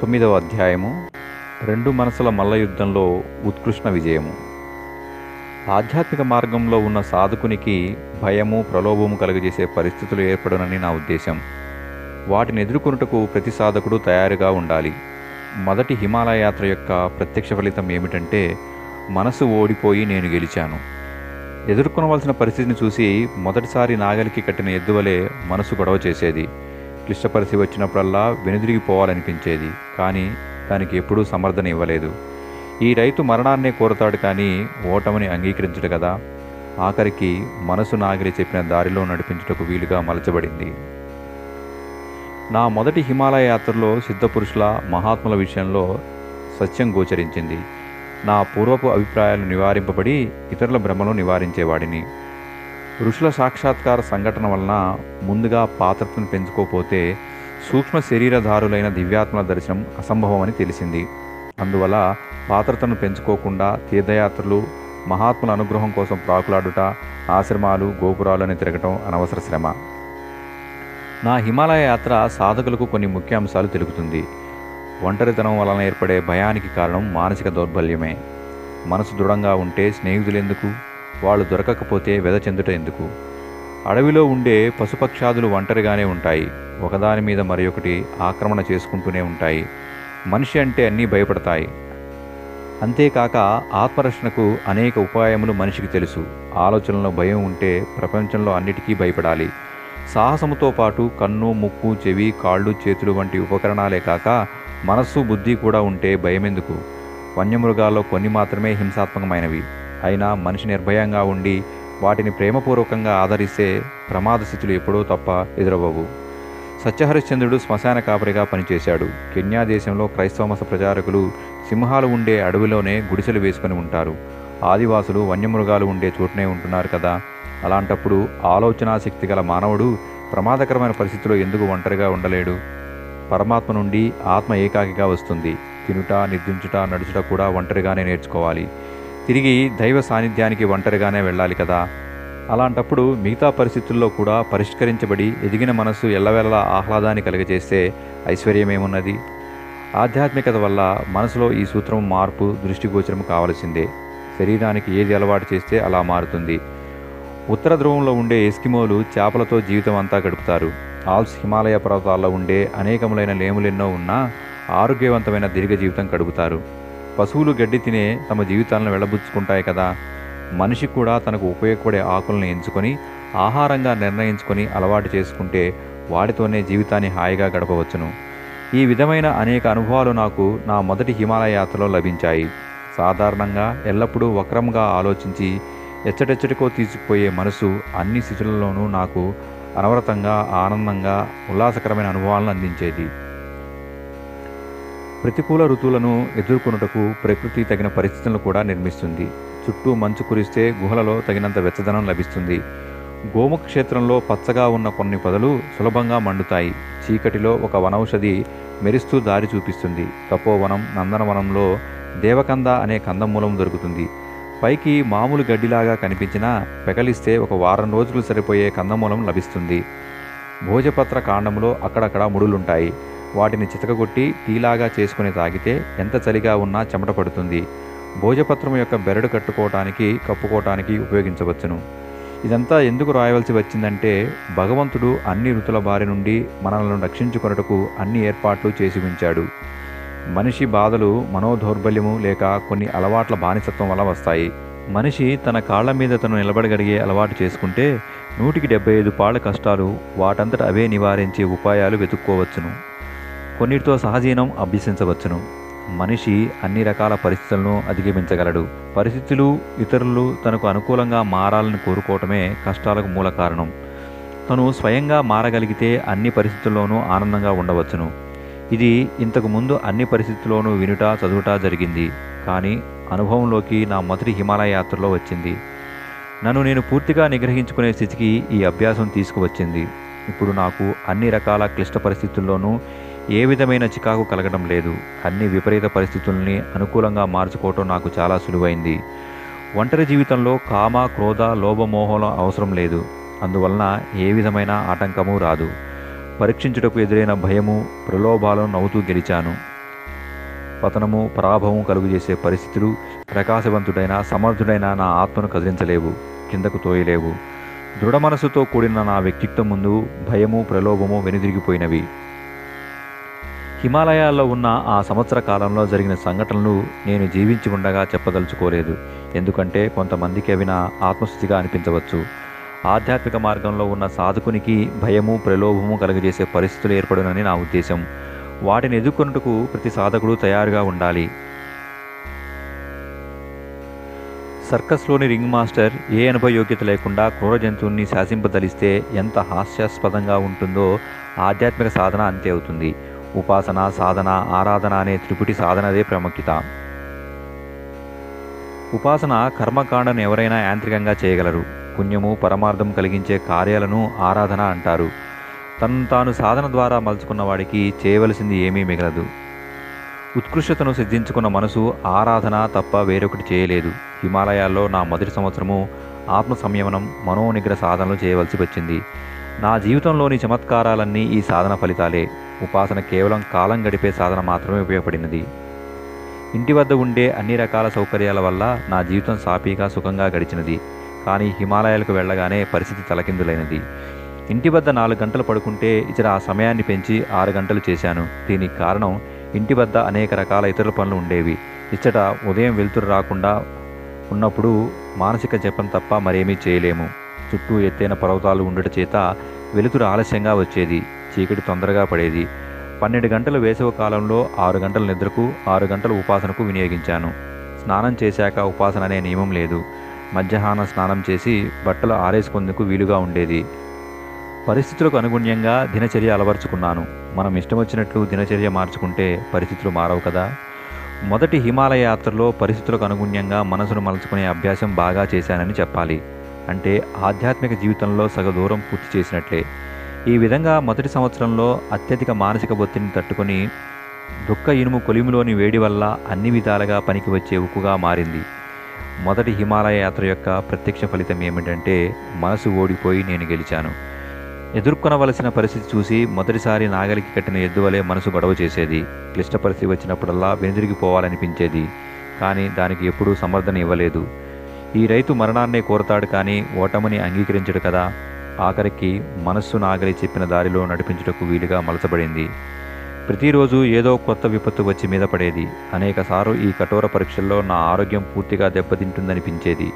తొమ్మిదవ అధ్యాయము రెండు మనసుల మల్ల యుద్ధంలో ఉత్కృష్ణ విజయము. ఆధ్యాత్మిక మార్గంలో ఉన్న సాధకునికి భయము ప్రలోభము కలుగజేసే పరిస్థితులు ఏర్పడనని నా ఉద్దేశం. వాటిని ఎదుర్కొనుటకు ప్రతి సాధకుడు తయారుగా ఉండాలి. మొదటి హిమాలయ యాత్ర యొక్క ప్రత్యక్ష ఫలితం ఏమిటంటే మనసు ఓడిపోయి నేను గెలిచాను. ఎదుర్కొనవలసిన పరిస్థితిని చూసి మొదటిసారి నాగలికి కట్టిన ఎద్దువలే మనసు గొడవ చేసేది. క్లిష్ట పరిస్థితి వచ్చినప్పుడల్లా వెనుదిరిగిపోవాలనిపించేది కానీ దానికి ఎప్పుడూ సమర్థన ఇవ్వలేదు. ఈ రైతు మరణాన్నే కోరతాడు కానీ ఓటమిని అంగీకరించడు కదా. ఆఖరికి మనసు నాగిరి చెప్పిన దారిలో నడిపించుటకు వీలుగా మలచబడింది. నా మొదటి హిమాలయ యాత్రలో సిద్ధపురుషుల మహాత్ముల విషయంలో సత్యం గోచరించింది. నా పూర్వపు అభిప్రాయాలు నివారింపబడి ఇతరుల భ్రమను నివారించేవాడిని. ఋషుల సాక్షాత్కార సంఘటన వలన ముందుగా పాత్రతను పెంచుకోపోతే సూక్ష్మ శరీరధారులైన దివ్యాత్మల దర్శనం అసంభవమని తెలిసింది. అందువల్ల పాత్రతను పెంచుకోకుండా తీర్థయాత్రలు మహాత్ముల అనుగ్రహం కోసం ప్రాకులాడుట ఆశ్రమాలు గోపురాలని తిరగటం అనవసర శ్రమ. నా హిమాలయ యాత్ర సాధకులకు కొన్ని ముఖ్య అంశాలు తెలుపుతుంది. ఒంటరితనం వలన ఏర్పడే భయానికి కారణం మానసిక దౌర్బల్యమే. మనసు దృఢంగా ఉంటే స్నేహితులు ఎందుకు వాళ్ళు దొరకకపోతే వెదచెందుట ఎందుకు? అడవిలో ఉండే పశుపక్షాదులు ఒంటరిగానే ఉంటాయి. ఒకదాని మీద మరి ఒకటి ఆక్రమణ చేసుకుంటూనే ఉంటాయి. మనిషి అంటే అన్నీ భయపడతాయి. అంతేకాక ఆత్మరక్షణకు అనేక ఉపాయములు మనిషికి తెలుసు. ఆలోచనలో భయం ఉంటే ప్రపంచంలో అన్నిటికీ భయపడాలి. సాహసముతో పాటు కన్ను ముక్కు చెవి కాళ్ళు చేతులు వంటి ఉపకరణాలే కాక మనస్సు బుద్ధి కూడా ఉంటే భయమెందుకు? వన్యమృగాల్లో కొన్ని మాత్రమే హింసాత్మకమైనవి. అయినా మనిషి నిర్భయంగా ఉండి వాటిని ప్రేమపూర్వకంగా ఆదరిస్తే ప్రమాద స్థితులు ఎప్పుడో తప్ప ఎదురవ్వవు. సత్యహరిశ్చంద్రుడు శ్మశాన కాపరిగా పనిచేశాడు. కెన్యా దేశంలో క్రైస్తవ మత ప్రచారకులు సింహాలు ఉండే అడవిలోనే గుడిసెలు వేసుకొని ఉంటారు. ఆదివాసులు వన్యమృగాలు ఉండే చోటునే ఉంటున్నారు కదా. అలాంటప్పుడు ఆలోచనాశక్తి గల మానవుడు ప్రమాదకరమైన పరిస్థితిలో ఎందుకు ఒంటరిగా ఉండలేడు? పరమాత్మ నుండి ఆత్మ ఏకాకిగా వస్తుంది. తినుట నిద్రించుట నడుచుట కూడా ఒంటరిగానే నేర్చుకోవాలి. తిరిగి దైవ సాన్నిధ్యానికి ఒంటరిగానే వెళ్ళాలి కదా. అలాంటప్పుడు మిగతా పరిస్థితుల్లో కూడా పరిష్కరించబడి ఎదిగిన మనస్సు ఎల్లవెల్లలా ఆహ్లాదాన్ని కలుగజేస్తే ఐశ్వర్యమేమున్నది? ఆధ్యాత్మికత వల్ల మనసులో ఈ సూత్రం మార్పు దృష్టిగోచరం కావలసిందే. శరీరానికి ఏది అలవాటు చేస్తే అలా మారుతుంది. ఉత్తర ధ్రువంలో ఉండే ఎస్కిమోలు చేపలతో జీవితం అంతా గడుపుతారు. ఆల్స్ హిమాలయ పర్వతాల్లో ఉండే అనేకములైన లేములెన్నో ఉన్నా ఆరోగ్యవంతమైన దీర్ఘ జీవితం గడుపుతారు. పశువులు గడ్డి తినే తమ జీవితాలను వెళ్ళబుచ్చుకుంటాయి కదా. మనిషి కూడా తనకు ఉపయోగపడే ఆకులను ఎంచుకొని ఆహారంగా నిర్ణయించుకొని అలవాటు చేసుకుంటే వాటితోనే జీవితాన్ని హాయిగా గడపవచ్చును. ఈ విధమైన అనేక అనుభవాలు నాకు నా మొదటి హిమాలయ యాత్రలో లభించాయి. సాధారణంగా ఎల్లప్పుడూ వక్రంగా ఆలోచించి ఎచ్చటెచ్చటికో తీసుకుపోయే మనసు అన్ని స్థితులలోనూ నాకు అనవరతంగా ఆనందంగా ఉల్లాసకరమైన అనుభవాలను అందించేది. ప్రతికూల ఋతువులను ఎదుర్కొనుటకు ప్రకృతి తగిన పరిస్థితులను కూడా నిర్మిస్తుంది. చుట్టూ మంచు కురిస్తే గుహలలో తగినంత వెచ్చదనం లభిస్తుంది. గోముఖ క్షేత్రంలో పచ్చగా ఉన్న కొన్ని పొదలు సులభంగా మండుతాయి. చీకటిలో ఒక వనౌషధి మెరుస్తూ దారి చూపిస్తుంది. తపోవనం నందనవనంలో దేవకంద అనే కందమూలం దొరుకుతుంది. పైకి మామూలు గడ్డిలాగా కనిపించినా పెకలిస్తే ఒక వారం రోజులు సరిపోయే కందమూలం లభిస్తుంది. భోజపత్ర కాండంలో అక్కడక్కడ ముడులుంటాయి. వాటిని చితకగొట్టి టీలాగా చేసుకుని తాగితే ఎంత చలిగా ఉన్నా చెమట పడుతుంది. భోజపత్రం యొక్క బెరడు కట్టుకోవటానికి కప్పుకోవటానికి ఉపయోగించవచ్చును. ఇదంతా ఎందుకు రాయవలసి వచ్చిందంటే భగవంతుడు అన్ని ఋతుల బారి నుండి మనలను రక్షించుకొనుటకు అన్ని ఏర్పాట్లు చేసి ఉంచాడు. మనిషి బాధలు మనోదౌర్బల్యము లేక కొన్ని అలవాట్ల బానిసత్వం వల్ల వస్తాయి. మనిషి తన కాళ్ళ మీద తను నిలబడగలిగే అలవాటు చేసుకుంటే నూటికి డెబ్బై ఐదు పాళ్ళ కష్టాలు వాటంతట అవే నివారించే ఉపాయాలు వెతుక్కోవచ్చును. కొన్నిటితో సహజీనం అభ్యసించవచ్చును. మనిషి అన్ని రకాల పరిస్థితులను అధిగమించగలడు. పరిస్థితులు ఇతరులు తనకు అనుకూలంగా మారాలని కోరుకోవటమే కష్టాలకు మూల కారణం. తను స్వయంగా మారగలిగితే అన్ని పరిస్థితుల్లోనూ ఆనందంగా ఉండవచ్చును. ఇది ఇంతకు ముందు అన్ని పరిస్థితుల్లోనూ వినుట చదువుట జరిగింది. కానీ అనుభవంలోకి నా మొదటి హిమాలయ యాత్రలో వచ్చింది. నన్ను నేను పూర్తిగా నిగ్రహించుకునే స్థితికి ఈ అభ్యాసం తీసుకువచ్చింది. ఇప్పుడు నాకు అన్ని రకాల క్లిష్ట పరిస్థితుల్లోనూ ఏ విధమైన చికాకు కలగడం లేదు. అన్ని విపరీత పరిస్థితుల్ని అనుకూలంగా మార్చుకోవటం నాకు చాలా సులువైంది. ఒంటరి జీవితంలో కామ క్రోధ లోభమోహం అవసరం లేదు. అందువలన ఏ విధమైన ఆటంకము రాదు. పరీక్షించుటకు ఎదురైన భయము ప్రలోభాలను నవ్వుతూ గెలిచాను. పతనము పరాభవం కలుగజేసే పరిస్థితులు ప్రకాశవంతుడైన సమర్థుడైన నా ఆత్మను కదిలించలేవు కిందకు తోయలేవు. దృఢ మనసుతో కూడిన నా వ్యక్తిత్వం ముందు భయము ప్రలోభము వెనుదిరిగిపోయినవి. హిమాలయాల్లో ఉన్న ఆ సంవత్సర కాలంలో జరిగిన సంఘటనలు నేను జీవించి ఉండగా చెప్పదలుచుకోలేదు. ఎందుకంటే కొంతమందికి అవి నా ఆత్మస్థుతిగా అనిపించవచ్చు. ఆధ్యాత్మిక మార్గంలో ఉన్న సాధకునికి భయము ప్రలోభము కలుగజేసే పరిస్థితులు ఏర్పడునని నా ఉద్దేశం. వాటిని ఎదుర్కొన్నట్టుకు ప్రతి సాధకుడు తయారుగా ఉండాలి. సర్కస్లోని రింగ్ మాస్టర్ ఏ అనుభవ యోగ్యత లేకుండా క్రూర జంతువుని శాసింపదలిస్తే ఎంత హాస్యాస్పదంగా ఉంటుందో ఆధ్యాత్మిక సాధన అంతే అవుతుంది. ఉపాసన సాధన ఆరాధన అనే త్రిపుటి సాధనదే ప్రాముఖ్యత. ఉపాసన కర్మకాండను ఎవరైనా యాంత్రికంగా చేయగలరు. పుణ్యము పరమార్థం కలిగించే కార్యాలను ఆరాధన అంటారు. తను తాను సాధన ద్వారా మలుచుకున్న వాడికి చేయవలసింది ఏమీ మిగలదు. ఉత్కృష్టతను సిద్ధించుకున్న మనసు ఆరాధన తప్ప వేరొకటి చేయలేదు. హిమాలయాల్లో నా మొదటి సంవత్సరము ఆత్మ సంయమనం మనోనిగ్రహ సాధనలు చేయవలసి వచ్చింది. నా జీవితంలోని చమత్కారాలన్నీ ఈ సాధన ఫలితాలే. ఉపాసన కేవలం కాలం గడిపే సాధన మాత్రమే ఉపయోగపడినది. ఇంటి వద్ద ఉండే అన్ని రకాల సౌకర్యాల వల్ల నా జీవితం సాఫీగా సుఖంగా గడిచినది. కానీ హిమాలయాలకు వెళ్ళగానే పరిస్థితి తలకిందులైనది. ఇంటి వద్ద నాలుగు గంటలు పడుకుంటే ఇతర ఆ సమయాన్ని పెంచి ఆరు గంటలు చేశాను. దీనికి కారణం ఇంటి వద్ద అనేక రకాల ఇతర పనులు ఉండేవి. ఇచ్చట ఉదయం వెలుతురు రాకుండా ఉన్నప్పుడు మానసిక జపం తప్ప మరేమీ చేయలేము. చుట్టూ ఎత్తైన పర్వతాలు ఉండుట చేత వెలుతురు ఆలస్యంగా వచ్చేది. చీకటి తొందరగా పడేది. పన్నెండు గంటల వేసవ కాలంలో ఆరు గంటల నిద్రకు ఆరు గంటల ఉపాసనకు వినియోగించాను. స్నానం చేశాక ఉపాసన అనే నియమం లేదు. మధ్యాహ్నం స్నానం చేసి బట్టలు ఆరేసుకుందుకు వీలుగా ఉండేది. పరిస్థితులకు అనుగుణ్యంగా దినచర్య అలవర్చుకున్నాను. మనం ఇష్టం వచ్చినట్లు దినచర్య మార్చుకుంటే పరిస్థితులు మారవు కదా? మొదటి హిమాలయ యాత్రలో పరిస్థితులకు అనుగుణ్యంగా మనసును మలుచుకునే అభ్యాసం బాగా చేశానని చెప్పాలి. అంటే ఆధ్యాత్మిక జీవితంలో సగ దూరం పూర్తి చేసినట్లే. ఈ విధంగా మొదటి సంవత్సరంలో అత్యధిక మానసిక ఒత్తిడిని తట్టుకొని దుఃఖ ఇనుము కొలిమిలోని వేడి వల్ల అన్ని విధాలుగా పనికి వచ్చే ఉక్కుగా మారింది. మొదటి హిమాలయ యాత్ర యొక్క ప్రత్యక్ష ఫలితం ఏమిటంటే మనసు ఓడిపోయి నేను గెలిచాను. ఎదుర్కొనవలసిన పరిస్థితి చూసి మొదటిసారి నాగలికి కట్టిన ఎద్దువలే మనసు గొడవ చేసేది. క్లిష్ట పరిస్థితి వచ్చినప్పుడల్లా వెనుదిరిగిపోవాలనిపించేది కానీ దానికి ఎప్పుడూ సమర్థన ఇవ్వలేదు. ఈ రైతు మరణాన్నే కోరతాడు కానీ ఓటమిని అంగీకరించడు కదా. ఆఖరికి మనస్సు నాగలి చెప్పిన దారిలో నడిపించుటకు వీలుగా మలచబడింది. ప్రతిరోజు ఏదో కొత్త విపత్తు వచ్చి మీద పడేది. అనేకసార్లు ఈ కఠోర పరీక్షల్లో నా ఆరోగ్యం పూర్తిగా దెబ్బతింటుందనిపించేది.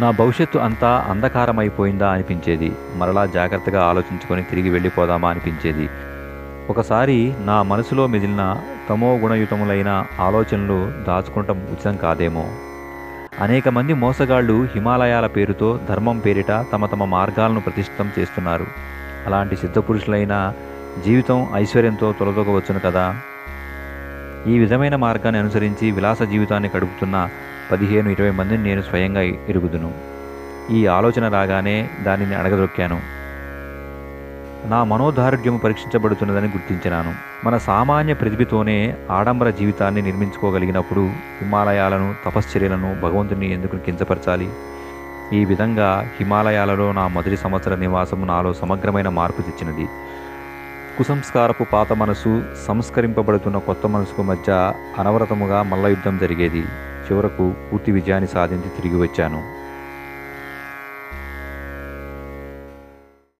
నా భవిష్యత్తు అంతా అంధకారమైపోయిందా అనిపించేది. మరలా జాగ్రత్తగా ఆలోచించుకొని తిరిగి వెళ్ళిపోదామా అనిపించేది. ఒకసారి నా మనసులో మిగిలిన తమో గుణయుతములైన ఆలోచనలు దాచుకుంటం ఉచితం కాదేమో. అనేక మంది మోసగాళ్ళు హిమాలయాల పేరుతో ధర్మం పేరిట తమ తమ మార్గాలను ప్రతిష్ఠితం చేస్తున్నారు. అలాంటి సిద్ధపురుషులైన జీవితం ఐశ్వర్యంతో తొలదొకవచ్చును కదా? ఈ విధమైన మార్గాన్ని అనుసరించి విలాస జీవితాన్ని గడుపుతున్న పదిహేను ఇరవై మందిని నేను స్వయంగా ఎరుగుదును. ఈ ఆలోచన రాగానే దానిని అడగదొక్కాను. నా మనోదారుఢ్యము పరీక్షించబడుతున్నదని గుర్తించినాను. మన సామాన్య ప్రతిభతోనే ఆడంబర జీవితాన్ని నిర్మించుకోగలిగినప్పుడు హిమాలయాలను తపశ్చర్యలను భగవంతుని ఎందుకు కించపరచాలి? ఈ విధంగా హిమాలయాలలో నా మొదటి సంవత్సర నివాసం నాలో సమగ్రమైన మార్పు తెచ్చినది. కుసంస్కారపు పాత మనసు సంస్కరింపబడుతున్న కొత్త మనసుకు మధ్య అనవరతముగా మల్లయుద్ధం జరిగేది. చివరకు పూర్తి విజయాన్ని సాధించి తిరిగి వచ్చాను.